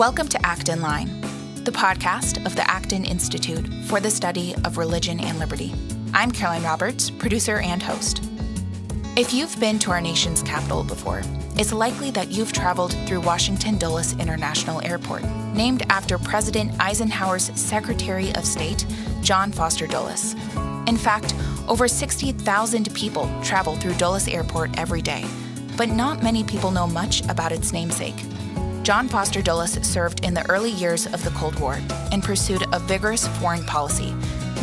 Welcome to Acton Line, the podcast of the Acton Institute for the Study of Religion and Liberty. I'm Caroline Roberts, producer and host. If you've been to our nation's capital before, it's likely that you've traveled through Washington Dulles International Airport, named after President Eisenhower's Secretary of State, John Foster Dulles. In fact, over 60,000 people travel through Dulles Airport every day, but not many people know much about its namesake. John Foster Dulles served in the early years of the Cold War and pursued a vigorous foreign policy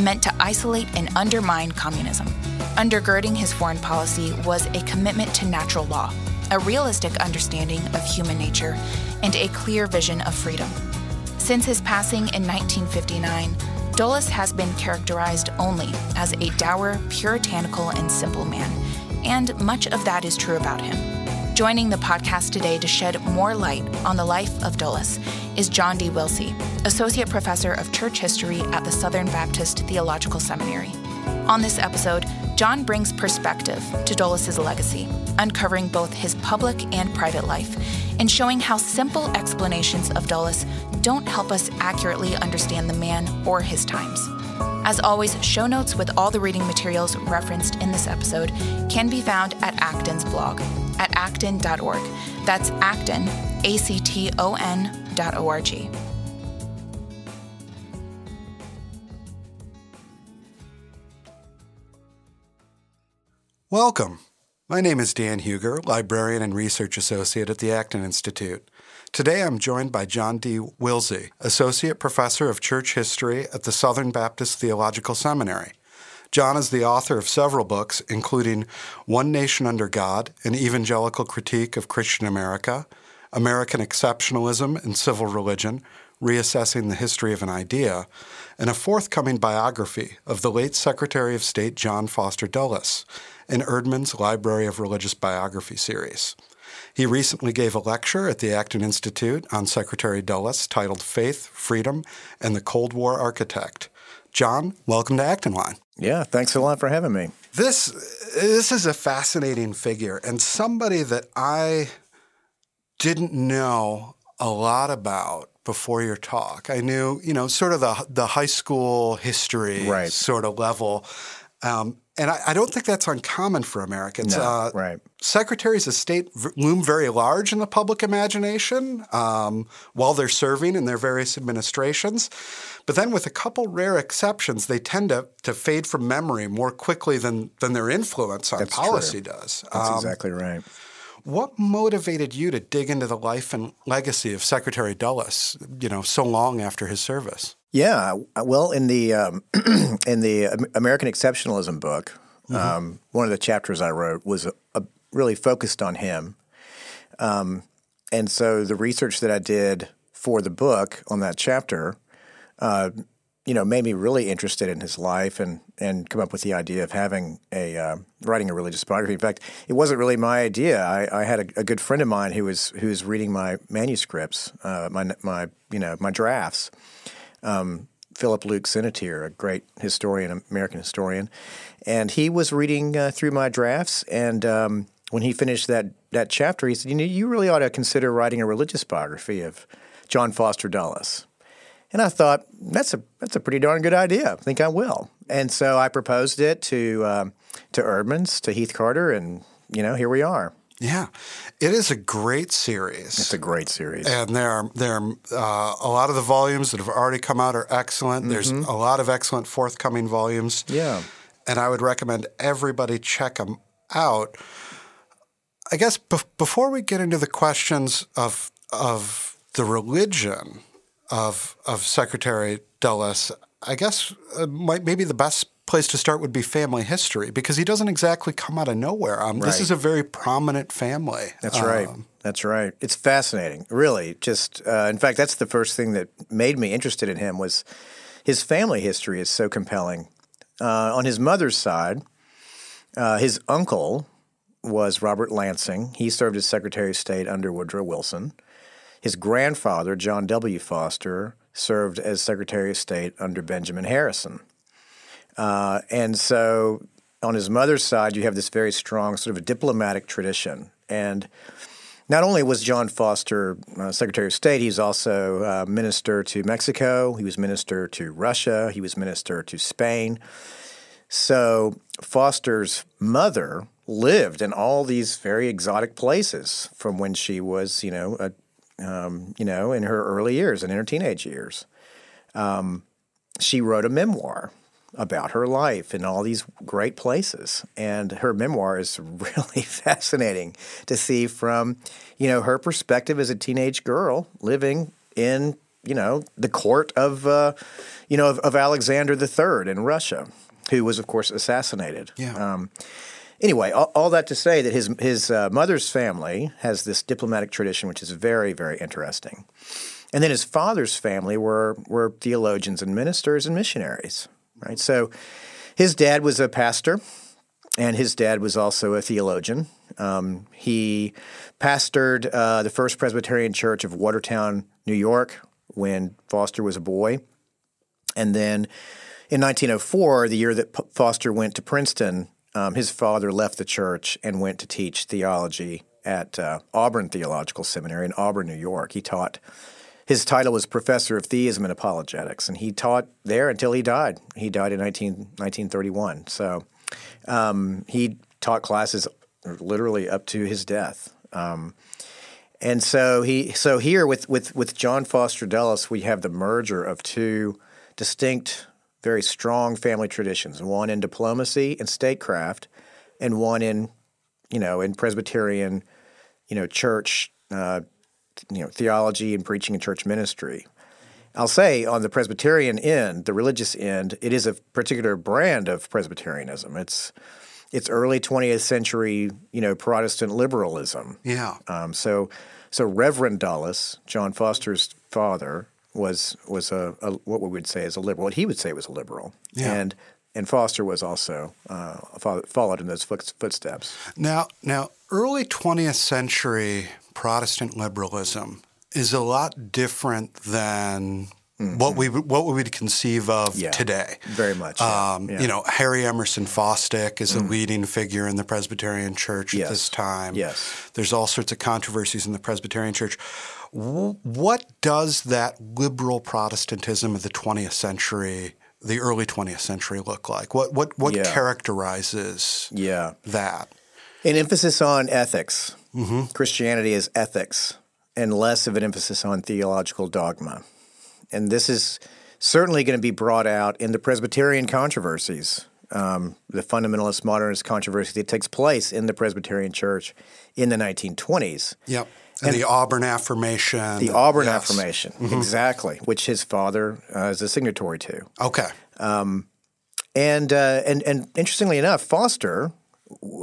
meant to isolate and undermine communism. Undergirding his foreign policy was a commitment to natural law, a realistic understanding of human nature, and a clear vision of freedom. Since his passing in 1959, Dulles has been characterized only as a dour, puritanical, and simple man, and much of that is true about him. Joining the podcast today to shed more light on the life of Dulles is John D. Wilsey, Associate Professor of Church History at the Southern Baptist Theological Seminary. On this episode, John brings perspective to Dulles' legacy, uncovering both his public and private life, and showing how simple explanations of Dulles don't help us accurately understand the man or his times. As always, show notes with all the reading materials referenced in this episode can be found at Acton's blog at acton.org. That's Acton, A C T O N dot O R G. Welcome. My name is Dan Hugger, librarian and research associate at the Acton Institute. Today I'm joined by John D. Wilsey, associate professor of church history at the Southern Baptist Theological Seminary. John is the author of several books, including One Nation Under God, an evangelical critique of Christian America, American Exceptionalism and Civil Religion, Reassessing the History of an Idea, and a forthcoming biography of the late Secretary of State John Foster Dulles in Eerdman's Library of Religious Biography series. He recently gave a lecture at the Acton Institute on Secretary Dulles titled Faith, Freedom, and the Cold War Architect. John, welcome to Acton Line. Yeah, thanks a lot for having me. This this is a fascinating figure and somebody that I didn't know a lot about before your talk. I knew, you know, sort of the the high school history right. sort of level. Um, and I, I, don't think that's uncommon for Americans. No, uh, right. Secretaries of State loom very large in the public imagination um, while they're serving in their various administrations. But then, with a couple rare exceptions, they tend to, to fade from memory more quickly than, than their influence on that's policy true. does. That's um, exactly right. What motivated you to dig into the life and legacy of Secretary Dulles, you know, so long after his service? Yeah, well, in the um, in the American Exceptionalism book, mm-hmm. um, one of the chapters I wrote was a, a really focused on him, um, and so the research that I did for the book on that chapter, uh, you know, made me really interested in his life and and come up with the idea of having a uh, writing a religious biography. In fact, it wasn't really my idea. I, I had a, a, good friend of mine who was who was reading my manuscripts, uh, my my you know my drafts um, Phillip Luke Sinitiere, a great historian, American historian, and he was reading uh, through my drafts. And um, when he finished that that chapter, he said, "You know, you really ought to consider writing a religious biography of John Foster Dulles." And I thought that's a that's a pretty darn good idea. I think I will. And so I proposed it to um, to Eerdmans, to Heath Carter, and you know, here we are. Yeah, it is a great series. It's a great series, and there are there are uh, a lot of the volumes that have already come out are excellent. Mm-hmm. There's a lot of excellent forthcoming volumes. Yeah, and I would recommend everybody check them out. I guess be- before we get into the questions of of the religion of of Secretary Dulles, I guess uh, might maybe the best place to start would be family history because he doesn't exactly come out of nowhere. Um, right. This is a very prominent family. That's um, right. That's right. It's fascinating, really. Just uh, in fact, that's the first thing that made me interested in him was his family history is so compelling. Uh, on his mother's side, uh, his uncle was Robert Lansing. He served as Secretary of State under Woodrow Wilson. His grandfather, John W. Foster, served as Secretary of State under Benjamin Harrison. Uh, and so on his mother's side, you have this very strong sort of a diplomatic tradition. And not only was John Foster uh, Secretary of State, he's also uh, minister to Mexico. He was minister to Russia. He was minister to Spain. So Foster's mother lived in all these very exotic places from when she was, you know, a, um, you know, in her early years and in her teenage years. Um, she wrote a memoir about her life in all these great places. And her memoir is really fascinating to see from, you know, her perspective as a teenage girl living in, you know, the court of, uh, you know, of, of, Alexander III in Russia, who was, of course, assassinated. Yeah. Um, anyway, all, all, that to say that his his uh, mother's family has this diplomatic tradition, which is very, very interesting. And then his father's family were were theologians and ministers and missionaries right? So his dad was a pastor, and his dad was also a theologian. Um, he pastored uh, the First Presbyterian Church of Watertown, New York, when Foster was a boy. And then in 1904, the year that P- Foster went to Princeton, um, his father left the church and went to teach theology at uh, Auburn Theological Seminary in Auburn, New York. He taught his title was Professor of Theism and Apologetics, and he taught there until he died. He died in 19, 1931. So um, he taught classes literally up to his death. Um, and so he so here with, with, with John Foster Dulles, we have the merger of two distinct, very strong family traditions, one in diplomacy and statecraft, and one in, you know, in Presbyterian, you know, church uh, you know, theology and preaching and church ministry. I'll say on the Presbyterian end, the religious end, it is a particular brand of Presbyterianism. It's it's early 20th century, you know, Protestant liberalism. Yeah. Um, so so Reverend Dulles, John Foster's father, was was a, a, what we would say is a liberal. What he would say was a liberal. Yeah. And and Foster was also uh, followed in those footsteps. Now, now, early 20th century Protestant liberalism is a lot different than mm-hmm. what we what we would conceive of yeah, today. Very much. Um, yeah. You know, Harry Emerson Fosdick is mm. a leading figure in the Presbyterian Church yes. at this time. Yes. There's all sorts of controversies in the Presbyterian Church. What does that liberal Protestantism of the 20th century, the early 20th century, look like? What what what characterizes yeah. that? An emphasis on ethics. Mm-hmm. Christianity is ethics and less of an emphasis on theological dogma. And this is certainly going to be brought out in the Presbyterian controversies, um, the fundamentalist modernist controversy that takes place in the Presbyterian Church in the 1920s. Yep. And, and the Auburn Affirmation. The Auburn yes. Affirmation, mm-hmm. exactly, which his father uh, is a signatory to. Okay. Um, and, uh, and, and interestingly enough, Foster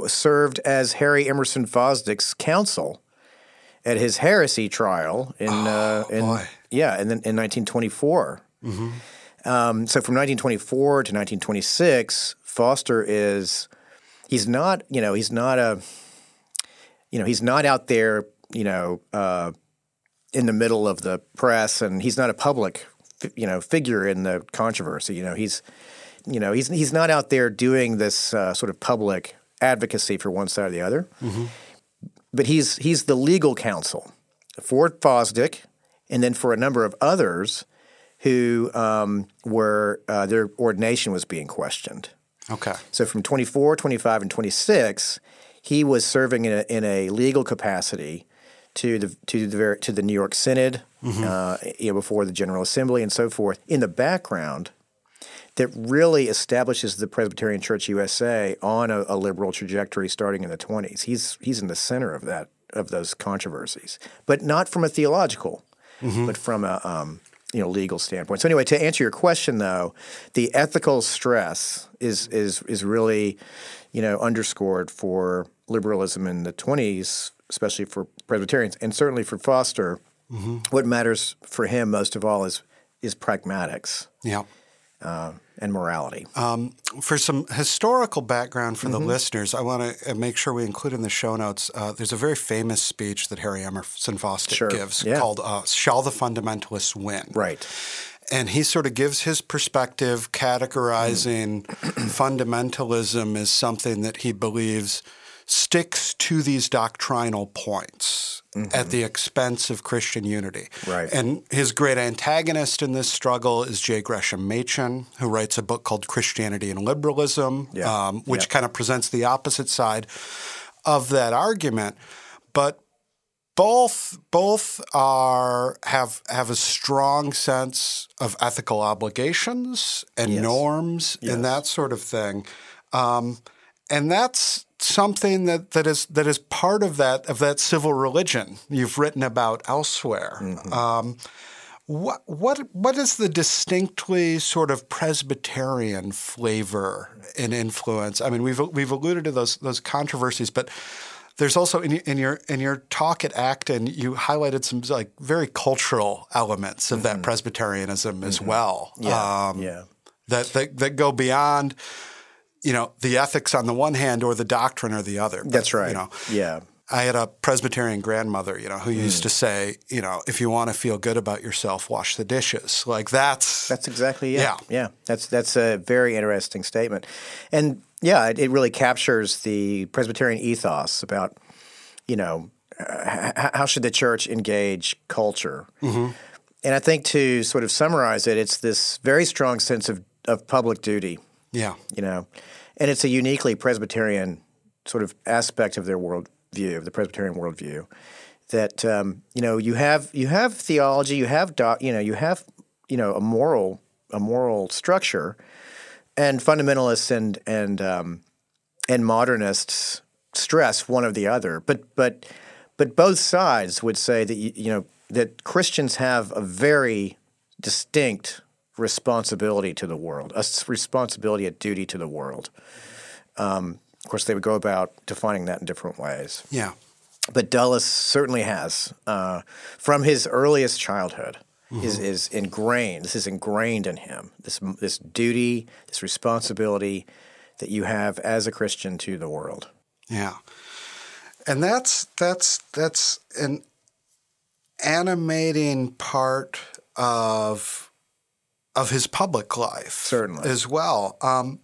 served as Harry Emerson Fosdick's counsel at his heresy trial in, uh, oh, uh, in yeah, in, in 1924. Mm-hmm. Um, so from 1924 to 1926, Foster is he's not you know he's not a you know he's not out there you know uh, in the middle of the press and he's not a public you know figure in the controversy. You know he's you know he's he's not out there doing this uh, sort of public advocacy for one side or the other. Mm-hmm. But he's he's the legal counsel for Fosdick, and then for a number of others who um, were uh, their ordination was being questioned. Okay. So from 24, 25, and 26, he was serving in a, in a legal capacity to the to the to the New York Synod, mm-hmm. uh, you know, before the General Assembly and so forth. In the background, that really establishes the Presbyterian Church USA on a, a, liberal trajectory starting in the 20s. He's he's in the center of that of those controversies, but not from a theological, mm-hmm. but from a um, you know legal standpoint. So anyway, to answer your question though, the ethical stress is is is really you know underscored for liberalism in the 20s, especially for Presbyterians, and certainly for Foster. Mm-hmm. What matters for him most of all is is pragmatics. Yeah. Uh, and morality. Um, for some historical background for mm-hmm. the listeners, I want to uh, make sure we include in the show notes. Uh, there's a very famous speech that Harry Emerson Fosdick sure. gives yeah. called uh, "Shall the Fundamentalists Win?" Right. And he sort of gives his perspective, categorizing mm. fundamentalism as something that he believes sticks to these doctrinal points mm-hmm. at the expense of Christian unity. Right. And his great antagonist in this struggle is J. Gresham Machen, who writes a book called Christianity and Liberalism, yeah. um, which kind of presents the opposite side of that argument. But both both are have have a strong sense of ethical obligations and yes. norms yes. and that sort of thing, um, and that's something that, that is that is part of that of that civil religion you've written about elsewhere. Mm-hmm. Um, what what what is the distinctly sort of Presbyterian flavor and influence? I mean, we've we've alluded to those those controversies, but there's also in, in your in your talk at Acton, you highlighted some like very cultural elements of mm-hmm. that Presbyterianism as mm-hmm. well. Yeah, um, yeah. That, that that go beyond, you know, the ethics on the one hand or the doctrine or the other. That's right. You know, yeah. I had a Presbyterian grandmother, you know, who mm. used to say, you know, if you want to feel good about yourself, wash the dishes. Like that's that's exactly it. Yeah, yeah. That's that's a very interesting statement, and yeah, it, it really captures the Presbyterian ethos about, you know, uh, how should the church engage culture. Mm-hmm. And I think to sort of summarize it, it's this very strong sense of, of public duty. Yeah. You know, and it's a uniquely Presbyterian sort of aspect of their worldview, of the Presbyterian worldview, that um, you know you have you have theology, you have doc, you know you have you know a moral a moral structure, and fundamentalists and and um, and modernists stress one or the other, but but but both sides would say that you, you know that Christians have a very distinct responsibility to the world, a responsibility, a duty to the world. Um, of course, they would go about defining that in different ways. Yeah. But Dulles certainly has, uh, from his earliest childhood, mm-hmm. is, is ingrained. This is ingrained in him. This this duty, this responsibility that you have as a Christian to the world. Yeah, and that's that's that's an animating part of of his public life, certainly as well. Um,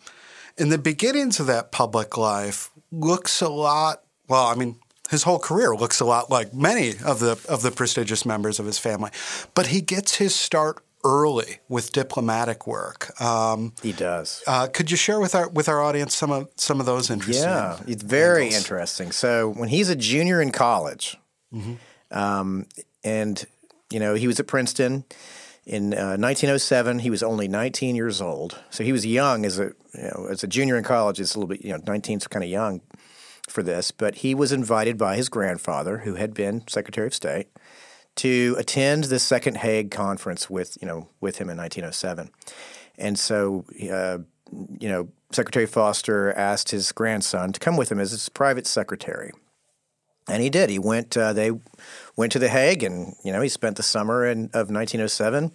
in the beginnings of that public life, looks a lot. Well, I mean, his whole career looks a lot like many of the of the prestigious members of his family, but he gets his start early with diplomatic work. Um, he does. Uh, could you share with our with our audience some of some of those interesting? Yeah, it's very angles? interesting. So when he's a junior in college, mm-hmm. um, and you know he was at Princeton in uh, 1907. He was only 19 years old, so he was young as a you know as a junior in college. It's a little bit you know 19 is kind of young for this, but he was invited by his grandfather, who had been Secretary of State, to attend the Second Hague Conference with you know with him in 1907, and so uh, you know Secretary Foster asked his grandson to come with him as his private secretary, and he did. He went. Uh, they went to the Hague, and you know he spent the summer in, of 1907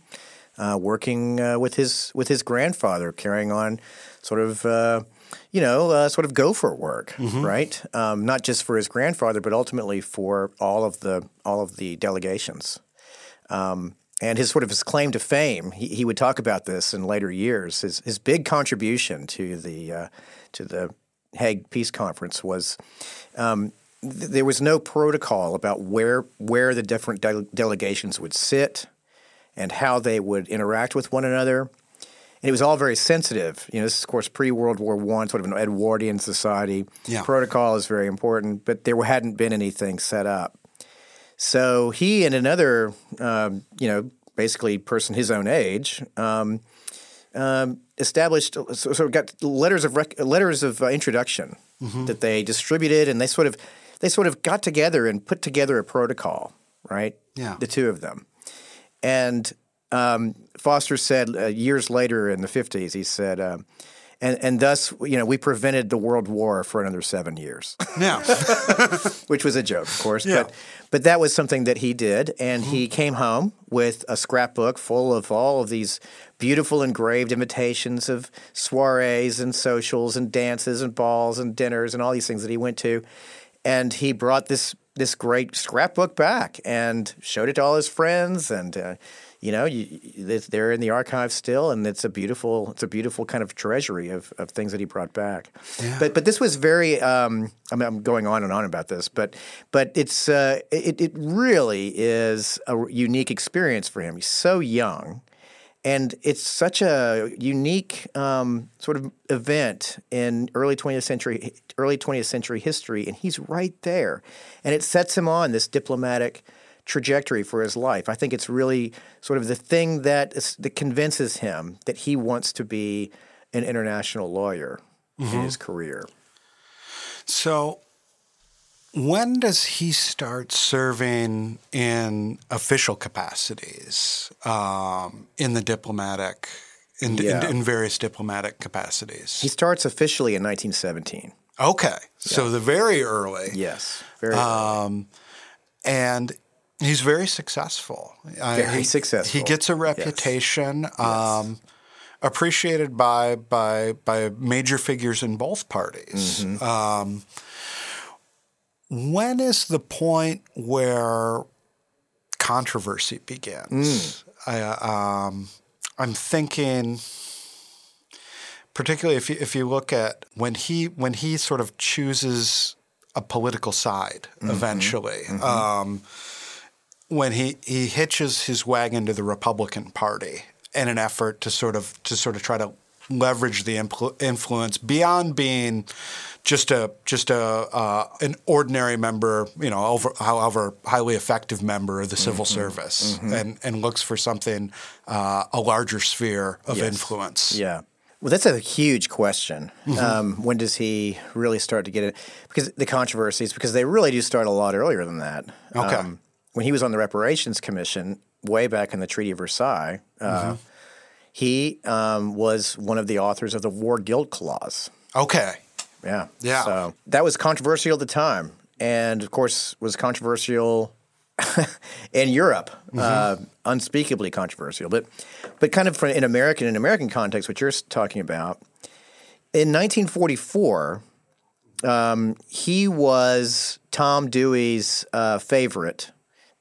uh, working uh, with his with his grandfather, carrying on sort of uh, you know, uh, sort of gopher work, mm-hmm. right? Um, not just for his grandfather, but ultimately for all of the all of the delegations. Um, and his sort of his claim to fame, he, he, would talk about this in later years. His his big contribution to the uh, to the Hague Peace Conference was. Um, there was no protocol about where where the different de- delegations would sit and how they would interact with one another and it was all very sensitive. You know, this is of course pre World War One, sort of an Edwardian society. Yeah. Protocol is very important, but there hadn't been anything set up. So he and another, um, you know, basically person his own age, um, um, established sort of got letters of rec- letters of uh, introduction mm-hmm. that they distributed, and they sort of they sort of got together and put together a protocol, right? Yeah, the two of them, and um, Foster said uh, years later in the 50s, he said, uh, and, and thus, you know, we prevented the World War for another seven years. Yeah. Which was a joke, of course. Yeah. But, but that was something that he did. And mm-hmm. he came home with a scrapbook full of all of these beautiful engraved invitations of soirees and socials and dances and balls and dinners and all these things that he went to. And he brought this this great scrapbook back and showed it to all his friends and uh, you know, you, they're in the archive still, and it's a beautiful, it's a beautiful kind of treasury of, of things that he brought back. Yeah. But but this was very. Um, I mean, I'm going on and on about this, but but it's uh, it it really is a unique experience for him. He's so young. And it's such a unique um, sort of event in early 20th century early 20th century history, and he's right there, and it sets him on this diplomatic trajectory for his life. I think it's really sort of the thing that is, that convinces him that he wants to be an international lawyer mm-hmm. in his career. So, when does he start serving in official capacities um, in the diplomatic? In, yeah. in, in, various diplomatic capacities. He starts officially in 1917. Okay, yeah. so the very early. Yes, very early. Um, and He's very successful. Very uh, he, successful. He gets a reputation, yes. Um, yes. appreciated by by by major figures in both parties. Mm-hmm. Um, when is the point where controversy begins? Mm. I, um, I'm thinking, particularly if you, if you look at when he when he sort of chooses a political side mm-hmm. eventually. Mm-hmm. Um, when he, he hitches his wagon to the Republican Party in an effort to sort of to sort of try to leverage the impl- influence beyond being just a just a uh, an ordinary member, you know, over, however highly effective member of the civil mm-hmm. service, mm-hmm. and and looks for something uh, a larger sphere of yes. influence. Yeah. Well, that's a huge question. Mm-hmm. Um, when does he really start to get it? Because the controversies, because they really do start a lot earlier than that. Okay. Um, when he was on the Reparations Commission way back in the Treaty of Versailles, uh, mm-hmm. He um, was one of the authors of the War Guilt Clause. Okay. Yeah. Yeah. So that was controversial at the time, and of course was controversial in Europe, mm-hmm. uh, unspeakably controversial. But but kind of in American in American context, what you're talking about in 1944. Um, he was Tom Dewey's uh, favorite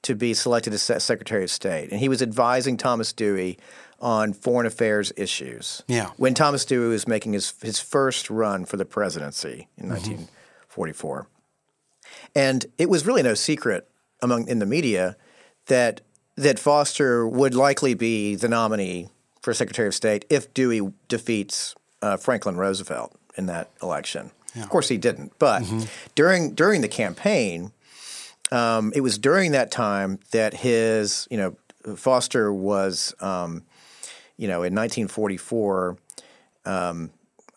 to be selected as Secretary of State, and he was advising Thomas Dewey on foreign affairs issues. Yeah. When Thomas Dewey was making his his first run for the presidency in mm-hmm. 1944, and it was really no secret among in the media that that Foster would likely be the nominee for Secretary of State if Dewey defeats uh, Franklin Roosevelt in that election. Yeah. Of course, he didn't. But mm-hmm. during during the campaign, um, it was during that time that his, you know, Foster was, um, you know, in 1944. Um,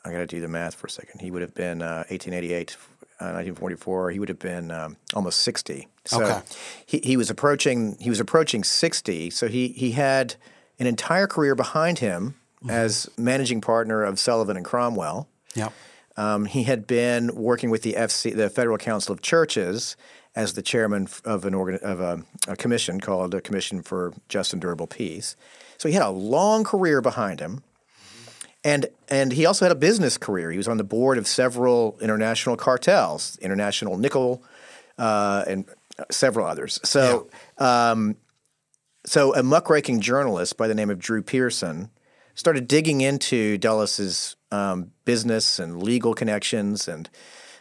I got to do the math for a second. He would have been uh, 1888, uh, 1944. He would have been um, almost 60. So okay. he, he was approaching he was approaching 60. So he he had an entire career behind him mm-hmm. as managing partner of Sullivan and Cromwell. Yeah. Um, he had been working with the FC, the Federal Council of Churches, as the chairman of an organ, of a, a, commission called a Commission for Just and Durable Peace. So he had a long career behind him, and and he also had a business career. He was on the board of several international cartels, International Nickel, uh, and several others. So. Yeah. Um, so a muckraking journalist by the name of Drew Pearson started digging into Dulles's um, business and legal connections, and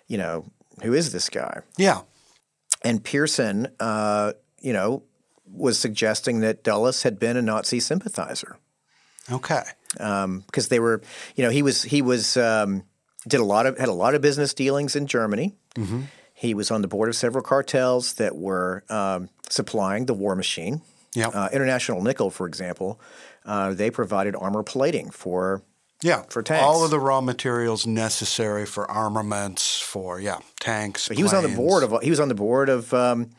you know who is this guy? Yeah. And Pearson, uh, you know, was suggesting that Dulles had been a Nazi sympathizer. Okay. Because um, they were, you know, he was he was um, did a lot of had a lot of business dealings in Germany. Mm-hmm. He was on the board of several cartels that were um, supplying the war machine. Yeah. Uh, International Nickel, for example, uh, they provided armor plating for yeah, for tanks. All of the raw materials necessary for armaments, for yeah, tanks. he was on the board of he was on the board of um,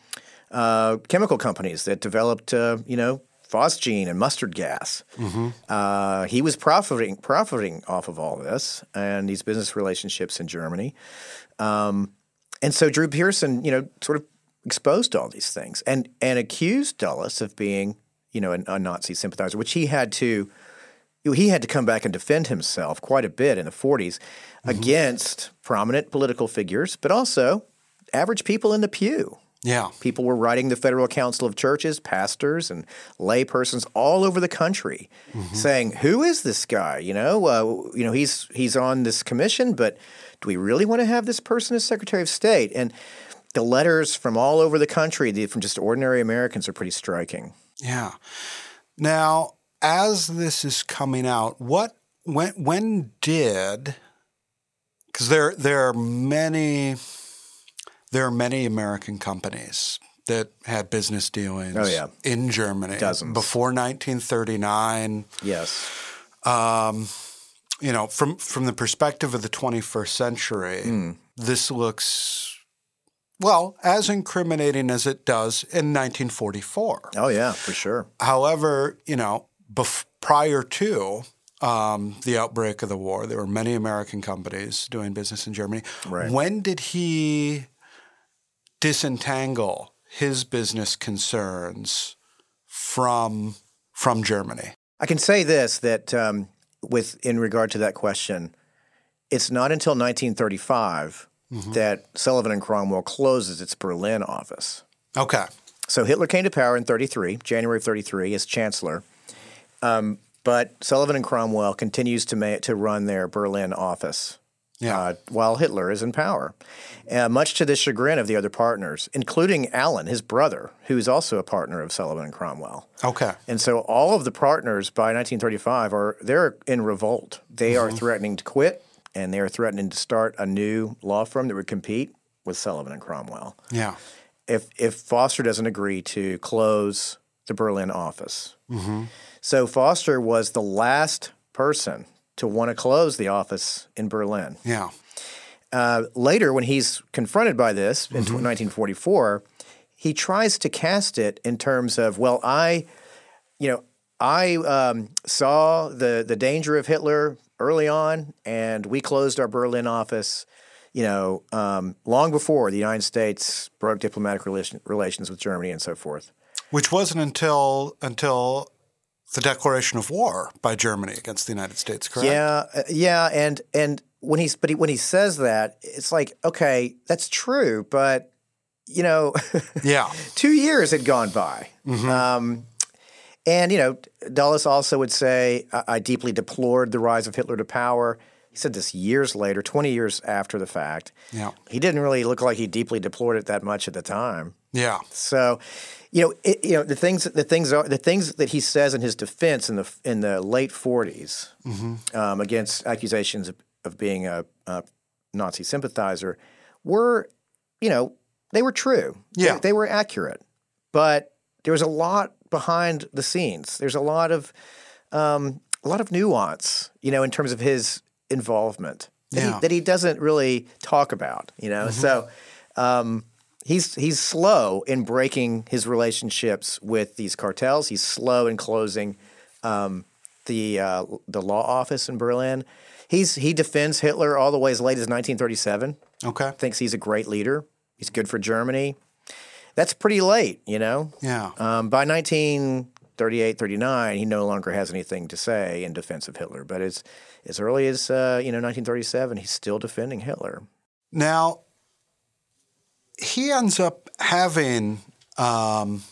uh, chemical companies that developed uh, you know phosgene and mustard gas. Mm-hmm. Uh, he was profiting profiting off of all this and these business relationships in Germany. Um, and so Drew Pearson, you know, sort of exposed all these things and and accused Dulles of being you know a, a Nazi sympathizer, which he had to he had to come back and defend himself quite a bit in the 40s mm-hmm. against prominent political figures, but also average people in the pew. Yeah. People were writing the Federal Council of Churches, pastors and laypersons all over the country, saying, "Who is this guy? You know, uh, you know, he's he's on this commission, but do we really want to have this person as Secretary of State?" And the letters from all over the country, the, from just ordinary Americans, are pretty striking. Yeah. Now, as this is coming out, what when when did because there there are many there are many American companies that had business dealings Oh, yeah. in Germany Dozens. before 1939 Yes. you know from from the perspective of the 21st century Hmm. this looks well as incriminating as it does in 1944 Oh yeah, for sure. However, you know, bef- prior to um, the outbreak of the war, there were many American companies doing business in Germany. Right. When did he disentangle his business concerns from from Germany? I can say this that um, with in regard to that question, it's not until 1935 that Sullivan and Cromwell closes its Berlin office. Okay. So Hitler came to power in 33, January of 33, as chancellor. Um, but Sullivan and Cromwell continues to ma- to run their Berlin office Yeah. uh, while Hitler is in power, uh, much to the chagrin of the other partners, including Allen, his brother, who is also a partner of Sullivan and Cromwell. okay. And so all of the partners by 1935 are they're in revolt. They are threatening to quit, and they are threatening to start a new law firm that would compete with Sullivan and Cromwell Yeah. if if Foster doesn't agree to close the Berlin office. So Foster was the last person to want to close the office in Berlin. Yeah. Uh, later, when he's confronted by this in 1944, he tries to cast it in terms of, well, I, you know, I um, saw the the danger of Hitler early on, and we closed our Berlin office. You know, um, long before the United States broke diplomatic relation, relations with Germany and so forth. Which wasn't until until the declaration of war by Germany against the United States, correct? Yeah, uh, yeah, and and when he's but he, when he says that, it's like okay, that's true, but you know, Yeah. two years had gone by. Um, and, you know, Dulles also would say, I-, I deeply deplored the rise of Hitler to power. He said this years later, 20 years after the fact. Yeah. He didn't really look like he deeply deplored it that much at the time. Yeah. So, you know, it, you know the things the things are the things that he says in his defense in the in the late 40s um, against accusations of, of being a, a Nazi sympathizer were, you know, they were true. They- Yeah. they, were accurate, but there was a lot behind the scenes. There's a lot of um, a lot of nuance, you know, in terms of his involvement that, Yeah. he, that he doesn't really talk about. You know, so um, he's he's slow in breaking his relationships with these cartels. He's slow in closing um, the uh, the law office in Berlin. He's he defends Hitler all the way as late as 1937. Okay. Thinks he's a great leader. He's good for Germany. That's pretty late, you know. Yeah. Um, by 1938, 39, he no longer has anything to say in defense of Hitler. But as as early as uh, you know 1937, he's still defending Hitler. Now, he ends up having um,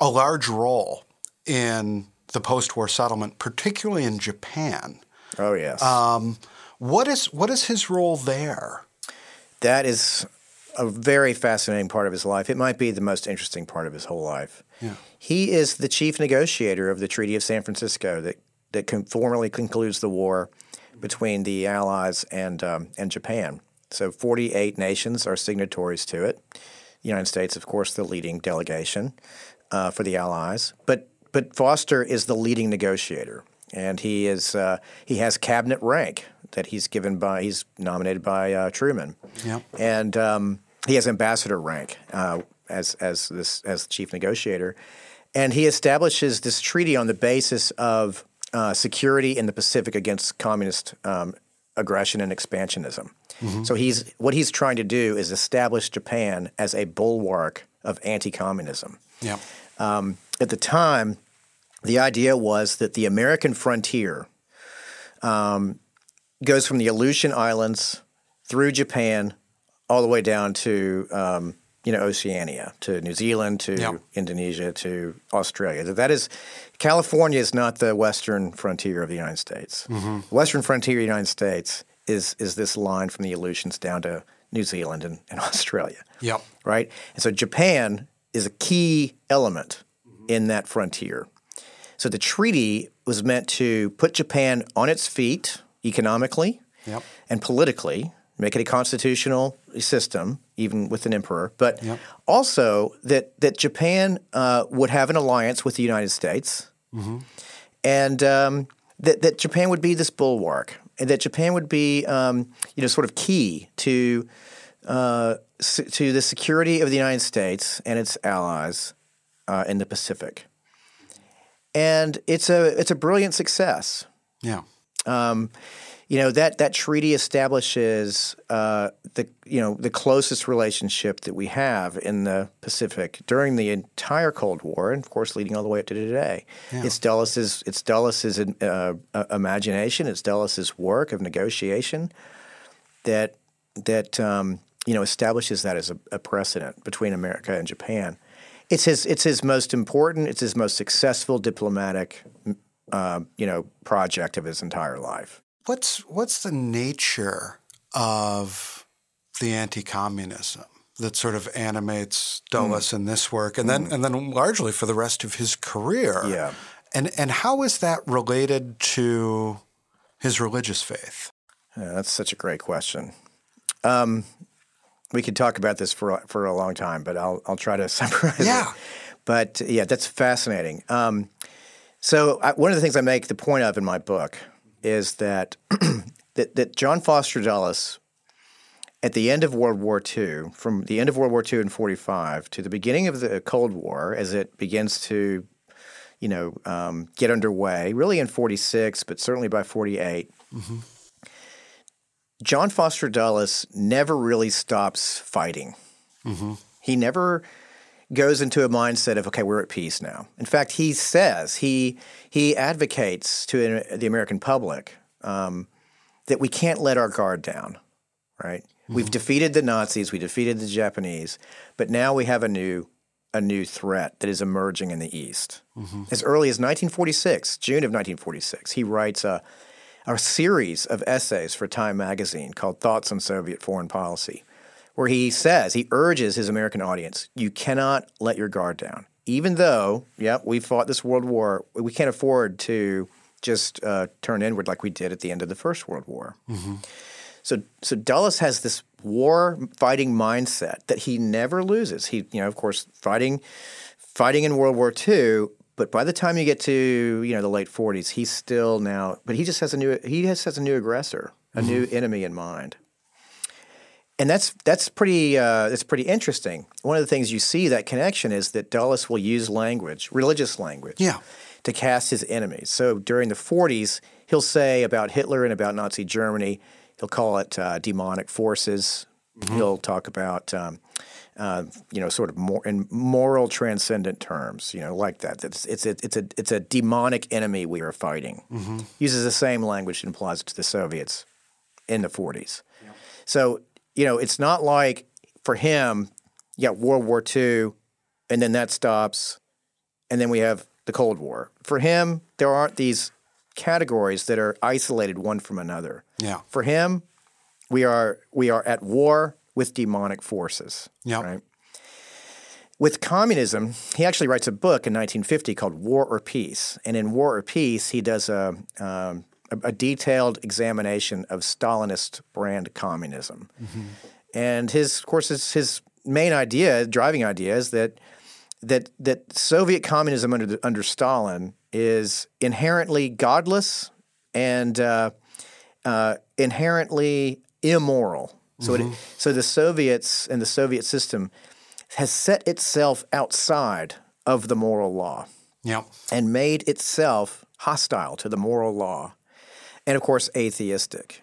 a large role in the post-war settlement, particularly in Japan. Oh yes, What is what is his role there? that is a very fascinating part of his life. It might be the most interesting part of his whole life. Yeah. He is the chief negotiator of the Treaty of San Francisco that that formally concludes the war between the Allies and um, and Japan. So 48 nations are signatories to it. The United States, of course, the leading delegation uh, for the Allies. But but Foster is the leading negotiator, and he is uh, he has cabinet rank that he's given by he's nominated by uh, Truman, Yep. and um, he has ambassador rank uh, as as this as chief negotiator, and he establishes this treaty on the basis of uh, security in the Pacific against communist um, aggression and expansionism. So he's what he's trying to do is establish Japan as a bulwark of anti-communism. Yeah. At the time, the idea was that the American frontier um, goes from the Aleutian Islands through Japan all the way down to um, you know Oceania, to New Zealand, to Yep. Indonesia, to Australia. That that is California is not the western frontier of the United States. Mm-hmm. The western frontier of the United States is is this line from the Aleutians down to New Zealand and, and Australia Yep. right? And so Japan is a key element in that frontier. So the treaty was meant to put Japan on its feet economically Yep. and politically, make it a constitutional system, even with an emperor, but Yep. also that that Japan uh, would have an alliance with the United States, and um, that that Japan would be this bulwark, and that Japan would be um, you know sort of key to uh, s- to the security of the United States and its allies uh, in the Pacific. And it's a it's a brilliant success. Yeah. You know that that treaty establishes uh, the you know the closest relationship that we have in the Pacific during the entire Cold War, and of course leading all the way up to today. It's Dulles' it's Dulles' uh, uh, imagination, it's Dulles' work of negotiation that that um, you know establishes that as a, a precedent between America and Japan. It's his it's his most important, it's his most successful diplomatic uh, you know project of his entire life. What's what's the nature of the anti-communism that sort of animates Dulles in this work, and then and then largely for the rest of his career? Yeah. And and how is that related to his religious faith? Yeah, that's such a great question. Um, we could talk about this for for a long time, but I'll I'll try to summarize Yeah. it. But yeah, that's fascinating. Um, so I, one of the things I make the point of in my book is that that, that John Foster Dulles, at the end of World War II, from the end of World War II in '45 to the beginning of the Cold War, as it begins to you know, um, get underway, really in 46, but certainly by 48. John Foster Dulles never really stops fighting. He never goes into a mindset of, okay, we're at peace now. In fact, he says, he, he advocates to the American public um, that we can't let our guard down, right? We've defeated the Nazis, we defeated the Japanese, but now we have a new a new threat that is emerging in the East. As early as 1946, June of 1946, he writes a, a series of essays for Time magazine called Thoughts on Soviet Foreign Policy, where he says, he urges his American audience, you cannot let your guard down. Even though, yeah, we fought this world war, we can't afford to just uh, turn inward like we did at the end of the First World War. So, so Dulles has this war fighting mindset that he never loses. He, you know, of course, fighting, fighting in World War II. But by the time you get to you know the late 40s, he's still now. But he just has a new he just has a new aggressor, a new enemy in mind. And that's that's pretty uh, that's pretty interesting. One of the things you see that connection is that Dulles will use language, religious language, Yeah. to cast his enemies. So during the 40s, he'll say about Hitler and about Nazi Germany, he'll call it uh, demonic forces. He'll talk about, um, uh, you know, sort of more in moral transcendent terms, you know, like that. It's it's a, it's a it's a demonic enemy we are fighting. Uses the same language and applies it to the Soviets in the 40s. So you know, it's not like for him, you got World War II, and then that stops, and then we have the Cold War. For him, there aren't these categories that are isolated one from another. Yeah. For him, we are we are at war with demonic forces. Yep. Right. With communism, he actually writes a book in 1950 called War or Peace, and in War or Peace, he does a um, a, a detailed examination of Stalinist brand communism. And his, of course, his, his main idea, driving idea, is that that that Soviet communism under the, under Stalin is inherently godless and uh, uh, inherently immoral. So, it, so the Soviets and the Soviet system has set itself outside of the moral law Yep. and made itself hostile to the moral law, and of course, atheistic.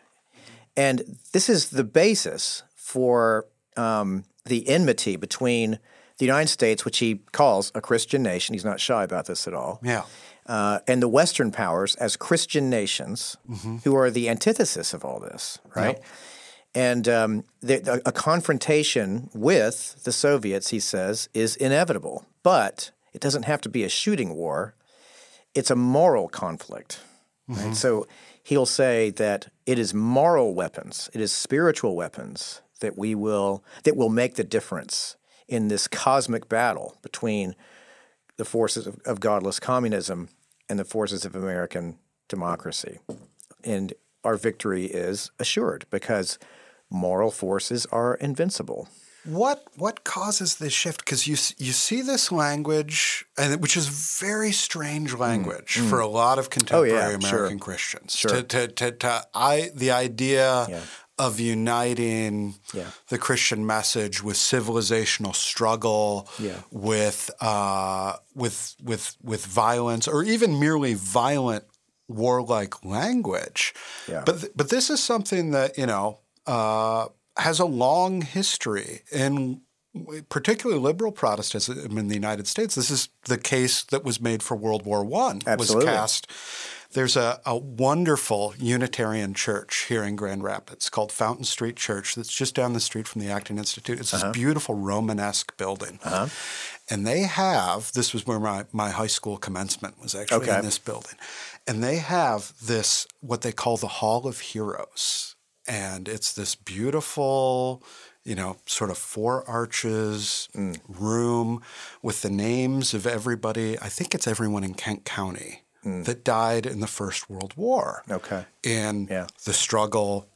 And this is the basis for um, the enmity between the United States, which he calls a Christian nation. He's not shy about this at all. Yeah. Uh, and the Western powers as Christian nations, who are the antithesis of all this, right? And um, the, a confrontation with the Soviets, he says, is inevitable. But it doesn't have to be a shooting war, it's a moral conflict. Mm-hmm. Right? So he'll say that it is moral weapons, it is spiritual weapons that we will that will make the difference in this cosmic battle between the forces of, of godless communism and the forces of American democracy. And our victory is assured because moral forces are invincible. What what causes this shift? Because you you see this language, and which is very strange language mm. for a lot of contemporary oh, yeah, American sure. Christians. Sure. To, to, to, to, I the idea yeah. of uniting yeah. the Christian message with civilizational struggle, with uh, with with with violence, or even merely violent warlike language. But but this is something that you know. Uh, has a long history in particularly liberal Protestantism in the United States. This is the case that was made for World War One. Was cast. There's a, a, wonderful Unitarian church here in Grand Rapids called Fountain Street Church that's just down the street from the Acton Institute. It's uh-huh. this beautiful Romanesque building. Uh-huh. And they have, this was where my, my high school commencement was actually okay. in this building. And they have this, what they call the Hall of Heroes and it's this beautiful you know, sort of four arches mm. room with the names of everybody. I think it's everyone in Kent County mm. that died in the First World War. Okay. And yeah. the struggle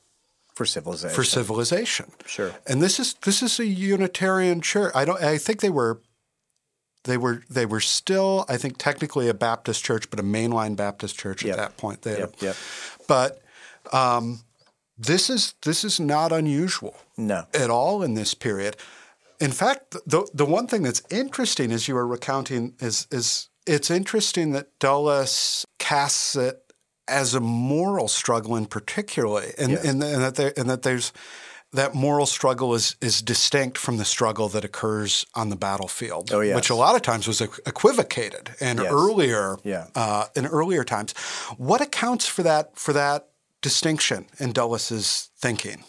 for civilization. For civilization. Sure. And this is this is a Unitarian church. I don't. I think they were. They were they were still I think technically a Baptist church, but a mainline Baptist church yep. at that point. They, yep. Yep. But um, this is this is not unusual. No. At all in this period. In fact, the the one thing that's interesting as you were recounting is is it's interesting that Dulles casts it as a moral struggle in particularly, and, yes. and, and that there, and that there's that moral struggle is is distinct from the struggle that occurs on the battlefield, oh, yes. which a lot of times was equivocated and yes. earlier yeah. uh, in earlier times. What accounts for that for that distinction in Dulles's thinking?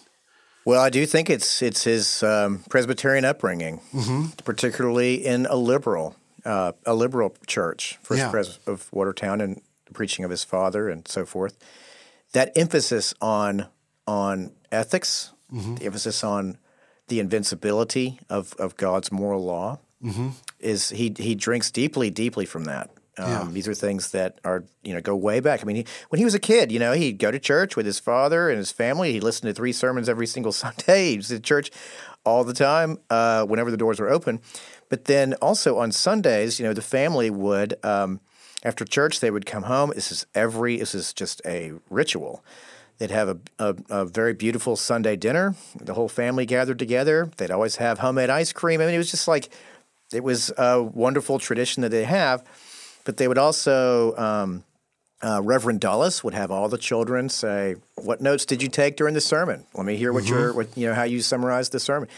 Well, I do think it's it's his um, Presbyterian upbringing, mm-hmm. particularly in a liberal uh, a liberal church, First yeah. Pres of Watertown, and the preaching of his father and so forth. That emphasis on on ethics, mm-hmm. the emphasis on the invincibility of, of God's moral law, mm-hmm. is he he drinks deeply, deeply from that. Um, yeah. These are things that are you know go way back. I mean, he, when he was a kid, you know, he'd go to church with his father and his family. He'd listen to three sermons every single Sunday. He was at church all the time uh, whenever the doors were open. But then also on Sundays, you know, the family would um, after church they would come home. This is every this is just a ritual. They'd have a, a, a, very beautiful Sunday dinner. The whole family gathered together. They'd always have homemade ice cream. I mean, it was just like it was a wonderful tradition that they have. But they would also, um, uh, Reverend Dulles would have all the children say, "What notes did you take during the sermon? Let me hear what mm-hmm. your, what, you know, how you summarized the sermon."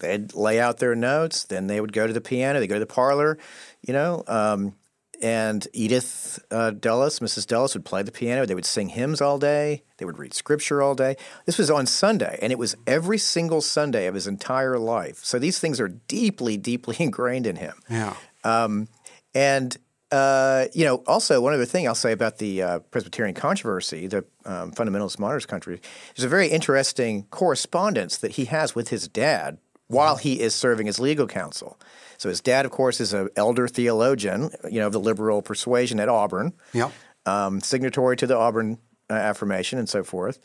They'd lay out their notes. Then they would go to the piano. They go to the parlor, you know. Um, and Edith uh, Dulles, Mrs. Dulles, would play the piano. They would sing hymns all day. They would read scripture all day. This was on Sunday, and it was every single Sunday of his entire life. So these things are deeply, deeply ingrained in him. Yeah. Um, and uh, you know, also one other thing I'll say about the uh, Presbyterian controversy, the um, fundamentalist modernist country, there's a very interesting correspondence that he has with his dad while he is serving as legal counsel. So his dad, of course, is an elder theologian, you know, of the liberal persuasion at Auburn, yeah, um, signatory to the Auburn uh, Affirmation and so forth.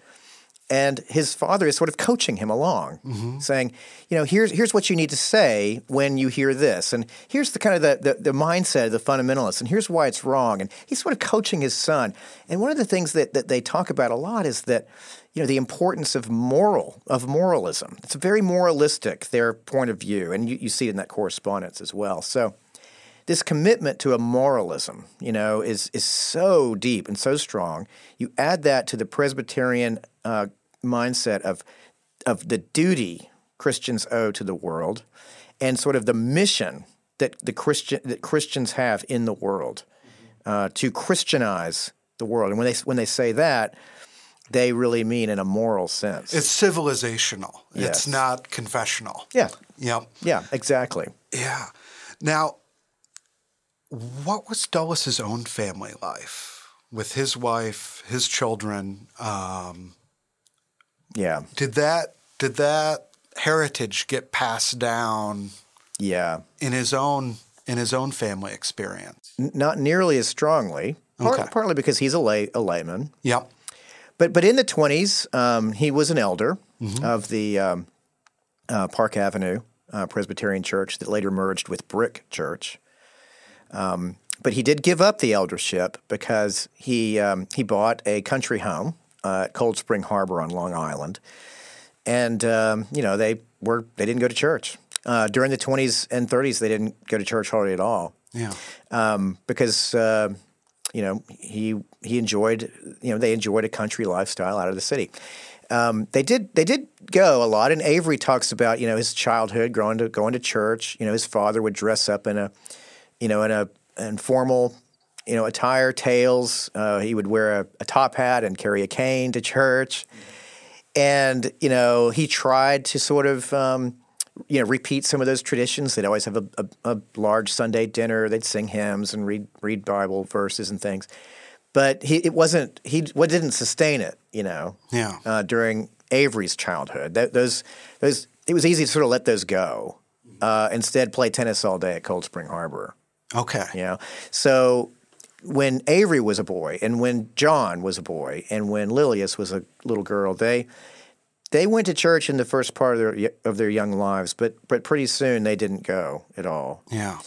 And his father is sort of coaching him along, mm-hmm. saying, you know, here's here's what you need to say when you hear this, and here's the kind of the, the, the mindset of the fundamentalists, and here's why it's wrong. And he's sort of coaching his son. And one of the things that, that they talk about a lot is that, you know, the importance of moral, of moralism. It's a very moralistic, their point of view, and you, you see it in that correspondence as well. So this commitment to a moralism, you know, is is so deep and so strong. You add that to the Presbyterian uh, mindset of of the duty Christians owe to the world, and sort of the mission that the Christian that Christians have in the world uh, to Christianize the world. And when they when they say that, they really mean in a moral sense. It's civilizational. Yes. It's not confessional. yeah, Yep. yeah, exactly. Yeah. Now, what was Dulles' own family life with his wife, his children? Um, Yeah, did that did that heritage get passed down yeah. in his own in his own family experience? N- not nearly as strongly. Part, Okay. Partly because he's a lay a layman, Yep. but but in the twenties, um, he was an elder Mm-hmm. of the um, uh, Park Avenue uh, Presbyterian Church that later merged with Brick Church. Um, but he did give up the eldership because he um, he bought a country home uh, at Cold Spring Harbor on Long Island, and um, you know they were they didn't go to church uh, during the twenties and thirties. They didn't go to church hardly at all Yeah. um, because uh, you know he he enjoyed you know they enjoyed a country lifestyle out of the city. Um, they did they did go a lot, and Avery talks about you know his childhood growing to going to church. You know his father would dress up in a you know in a informal you know attire, tails. Uh, he would wear a, a top hat and carry a cane to church, and you know he tried to sort of. Um, you know, repeat some of those traditions. They'd always have a, a, a large Sunday dinner. They'd sing hymns and read read Bible verses and things. But he it wasn't he what didn't sustain it. You know, Yeah. uh, during Avery's childhood, that, those those it was easy to sort of let those go. Uh, instead, play tennis all day at Cold Spring Harbor. Okay. You know, so when Avery was a boy, and when John was a boy, and when Lillias was a little girl, they they went to church in the first part of their of their young lives, but but pretty soon they didn't go at all. Yeah.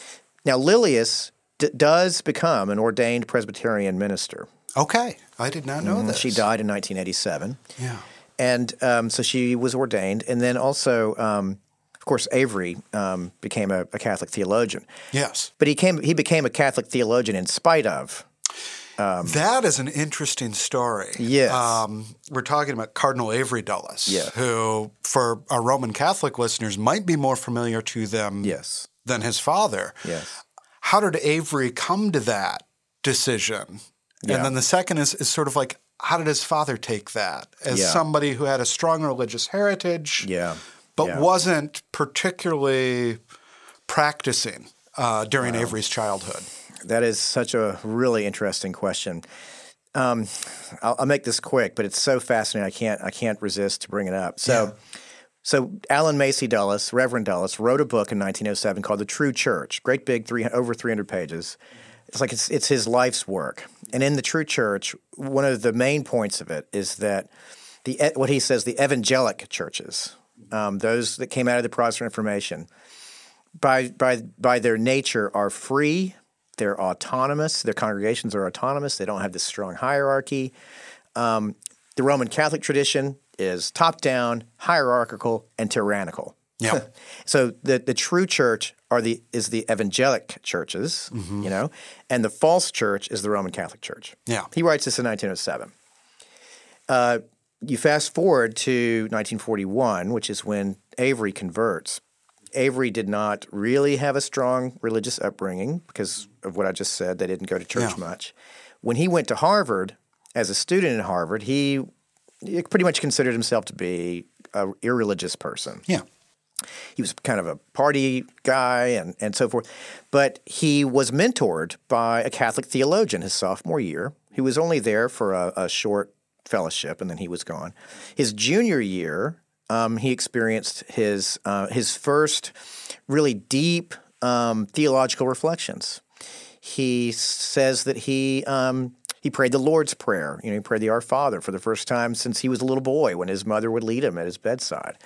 Now Lillias d- does become an ordained Presbyterian minister. Okay. I did not know. Mm-hmm. She died in 1987, Yeah. and um, so she was ordained, and then also. Um, of course, Avery um, became a, a Catholic theologian, Yes. but he came. He became a Catholic theologian in spite of that is an interesting story. Yes. Um, we're talking about Cardinal Avery Dulles, Yeah. who, for our Roman Catholic listeners, might be more familiar to them Yes. than his father. Yes. How did Avery come to that decision? Yeah. And then the second is, is sort of like, how did his father take that as Yeah. somebody who had a strong religious heritage, Yeah. But Yeah. wasn't particularly practicing uh, during Avery's childhood? That is such a really interesting question. Um, I'll, I'll make this quick, but it's so fascinating. I can't I can't resist to bring it up. So, so Allen Macy Dulles, Reverend Dulles, wrote a book in 1907 called The True Church. Great big, three over 300 pages. It's like it's it's his life's work. And in the True Church, one of the main points of it is that the what he says the evangelic churches, um, those that came out of the Protestant Reformation, by by by their nature are free. They're autonomous. Their congregations are autonomous. They don't have this strong hierarchy. Um, the Roman Catholic tradition is top down, hierarchical, and tyrannical. Yeah. So the the true church are the is the evangelic churches, Mm-hmm. you know, and the false church is the Roman Catholic Church. Yeah. He writes this in 1907. Uh, you fast forward to 1941, which is when Avery converts. Avery did not really have a strong religious upbringing because of what I just said. They didn't go to church Yeah. much. When he went to Harvard as a student at Harvard, he, he pretty much considered himself to be an irreligious person Yeah. he was kind of a party guy and, and so forth. But he was mentored by a Catholic theologian his sophomore year. He was only there for a, a short fellowship and then he was gone. His junior year, um, he experienced his, uh, his first really deep um, theological reflections. He says that he um, he prayed the Lord's Prayer. You know, he prayed the Our Father for the first time since he was a little boy when his mother would lead him at his bedside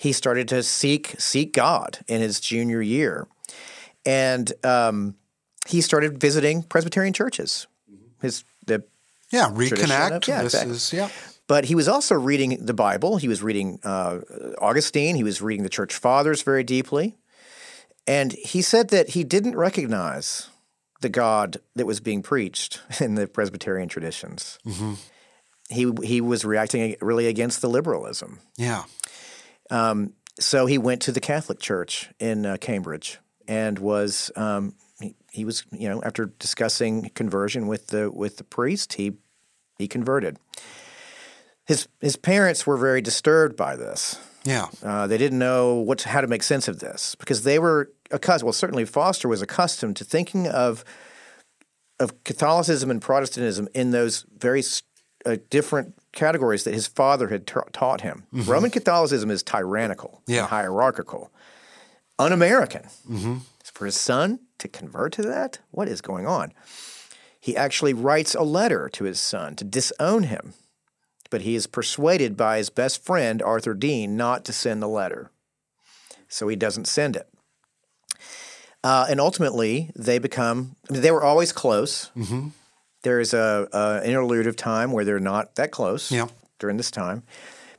he started to seek seek God in his junior year, and um, he started visiting Presbyterian churches. His the Yeah. Reconnect. yeah, this exactly. is, yeah. but he was also reading the Bible. He was reading uh, Augustine. He was reading the Church Fathers very deeply, and he said that he didn't recognize the God that was being preached in the Presbyterian traditions. He he was reacting really against the liberalism. Yeah. so he went to the Catholic Church in uh, Cambridge and was um, he, he was you know after discussing conversion with the with the priest he he converted. his his parents were very disturbed by this. Yeah. Uh, they didn't know what how to make sense of this because they were accustomed. Well, certainly Foster was accustomed to thinking of of Catholicism and Protestantism in those very uh, different categories that his father had ta- taught him. Mm-hmm. Roman Catholicism is tyrannical, yeah. hierarchical, un-American. Mm-hmm. For his son to convert to that, what is going on? He actually writes a letter to his son to disown him but he is persuaded by his best friend, Arthur Dean, not to send the letter. So he doesn't send it. Uh, and ultimately, they become, they were always close. Mm-hmm. There's a, a, interlude of time where they're not that close yeah. during this time,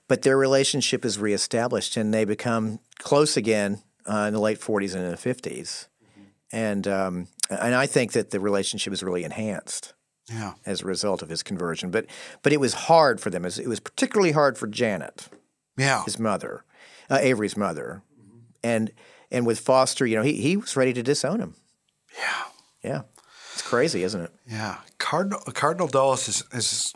but their relationship is reestablished and they become close again uh, in the late 40s and in the 50s. And, um, and I think that the relationship is really enhanced yeah. as a result of his conversion. But but it was hard for them. It was particularly hard for Janet, yeah, his mother, uh, Avery's mother, mm-hmm. and and with Foster, you know, he he was ready to disown him. Yeah, yeah, it's crazy, isn't it? Yeah, Cardinal Cardinal Dulles is, is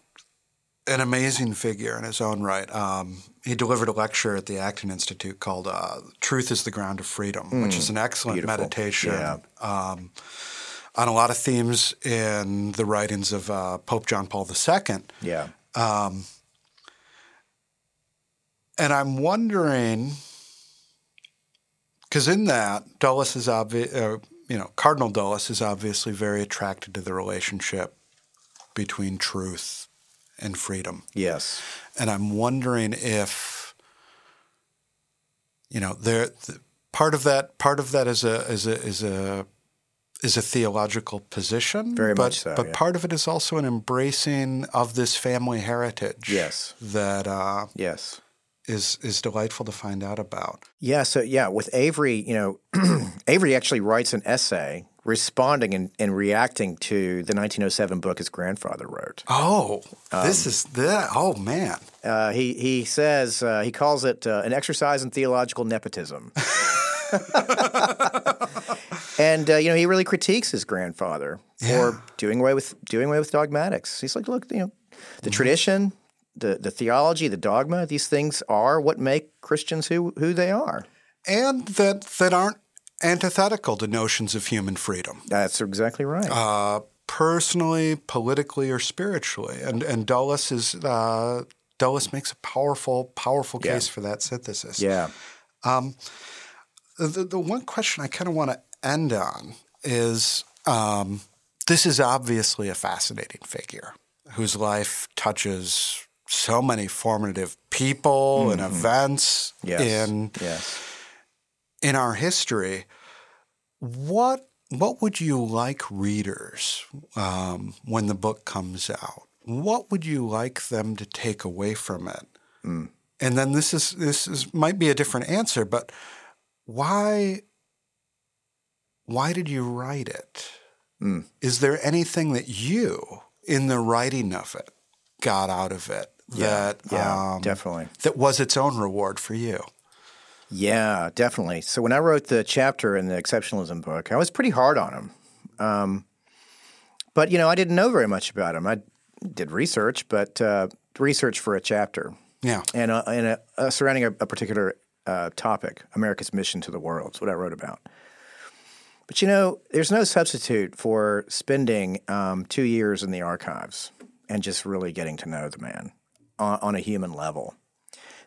an amazing figure in his own right. Um, he delivered a lecture at the Acton Institute called uh, "Truth is the Ground of Freedom," mm, which is an excellent beautiful. meditation. Yeah. Um, on a lot of themes in the writings of uh, Pope John Paul II. Yeah. Um, and I'm wondering, because in that, Dulles is obvious, uh, you know, Cardinal Dulles is obviously very attracted to the relationship between truth and freedom. Yes. And I'm wondering if, you know, there part of that part of that is a is a is a is a theological position. Very but, much so. But yeah. part of it is also an embracing of this family heritage. Yes. That uh, yes is is delightful to find out about. Yeah. So yeah, with Avery, you know, Avery actually writes an essay responding and, and, reacting to the 1907 book his grandfather wrote. Oh, um, this is that. Oh man. Uh, he he says uh, he calls it uh, an exercise in theological nepotism. and uh, you know he really critiques his grandfather yeah. for doing away with doing away with dogmatics. He's like, look, you know, the mm-hmm. tradition, the the theology, the dogma, these things are what make Christians who who they are, and that that aren't antithetical to notions of human freedom. That's exactly right. Uh, personally, politically, or spiritually, and and Dulles is. Uh, Dulles makes a powerful, powerful case yeah. for that synthesis. Yeah. Um, the, the one question I kind of want to end on is um, this is obviously a fascinating figure whose life touches so many formative people mm-hmm. and events yes. in yes. In our history. What what would you like readers um, when the book comes out? What would you like them to take away from it? Mm. And then this is this is might be a different answer, but why why did you write it? Mm. Is there anything that you, in the writing of it, got out of it that yeah, um, definitely that was its own reward for you? Yeah, definitely. So when I wrote the chapter in the exceptionalism book, I was pretty hard on him. Um, but you know, I didn't know very much about him. I did research, but uh, research for a chapter. Yeah, and uh, and uh, uh surrounding a, a particular uh, topic, America's mission to the world. That's what I wrote about. But you know, there's no substitute for spending um, two years in the archives and just really getting to know the man on, on, a human level.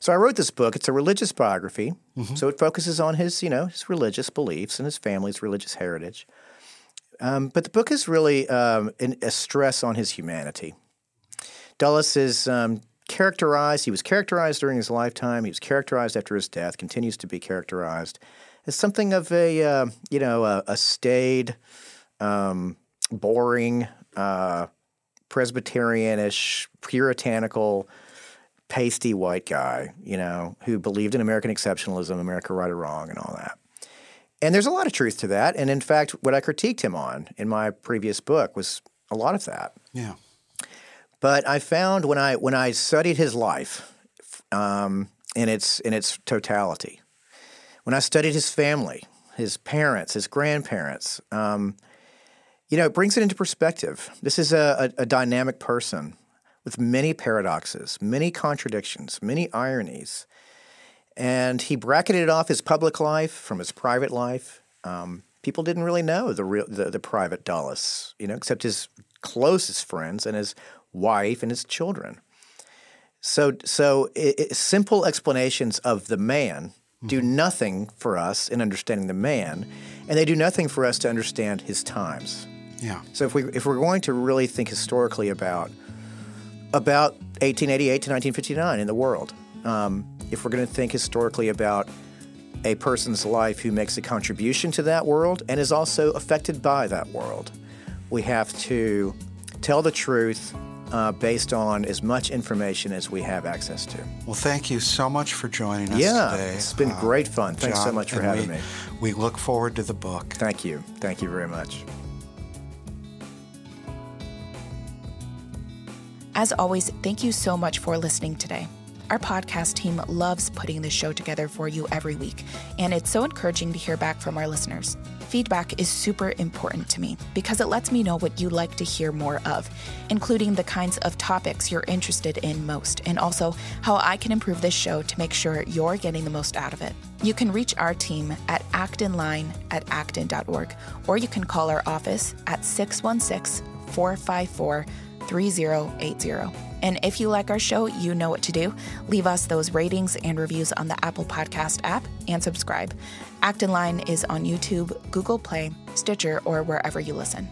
So I wrote this book. It's a religious biography. Mm-hmm. So it focuses on his, you know, his religious beliefs and his family's religious heritage. Um, but the book is really um, a stress on his humanity. Dulles is um, characterized, he was characterized during his lifetime, he was characterized after his death, continues to be characterized as something of a, uh, you know, a, a staid, um, boring, uh, Presbyterianish, puritanical, pasty white guy, you know, who believed in American exceptionalism, America right or wrong, and all that. And there's a lot of truth to that. And in fact, what I critiqued him on in my previous book was a lot of that. Yeah. But I found when I when I studied his life um, in its in its totality, when I studied his family, his parents, his grandparents, um, you know, it brings it into perspective. This is a, a, a dynamic person with many paradoxes, many contradictions, many ironies. And he bracketed off his public life from his private life. Um, people didn't really know the real the, the private Dulles, you know, except his closest friends and his wife and his children. So, so it, it, simple explanations of the man do mm-hmm. nothing for us in understanding the man, and they do nothing for us to understand his times. Yeah. So if we if we're going to really think historically about about 1888 to 1959 in the world, um, if we're going to think historically about a person's life who makes a contribution to that world and is also affected by that world, we have to tell the truth uh, based on as much information as we have access to. Well, thank you so much for joining us yeah, today. It's been uh, great fun. Thanks John, so much for having we, me. We look forward to the book. Thank you. Thank you very much. As always, thank you so much for listening today. Our podcast team loves putting this show together for you every week, and it's so encouraging to hear back from our listeners. Feedback is super important to me because it lets me know what you like to hear more of, including the kinds of topics you're interested in most, and also how I can improve this show to make sure you're getting the most out of it. You can reach our team at actonline at acton.org, or you can call our office at 616 454 3080. And if you like our show, you know what to do. Leave us those ratings and reviews on the Apple Podcast app and subscribe. Acton Line is on YouTube, Google Play, Stitcher, or wherever you listen.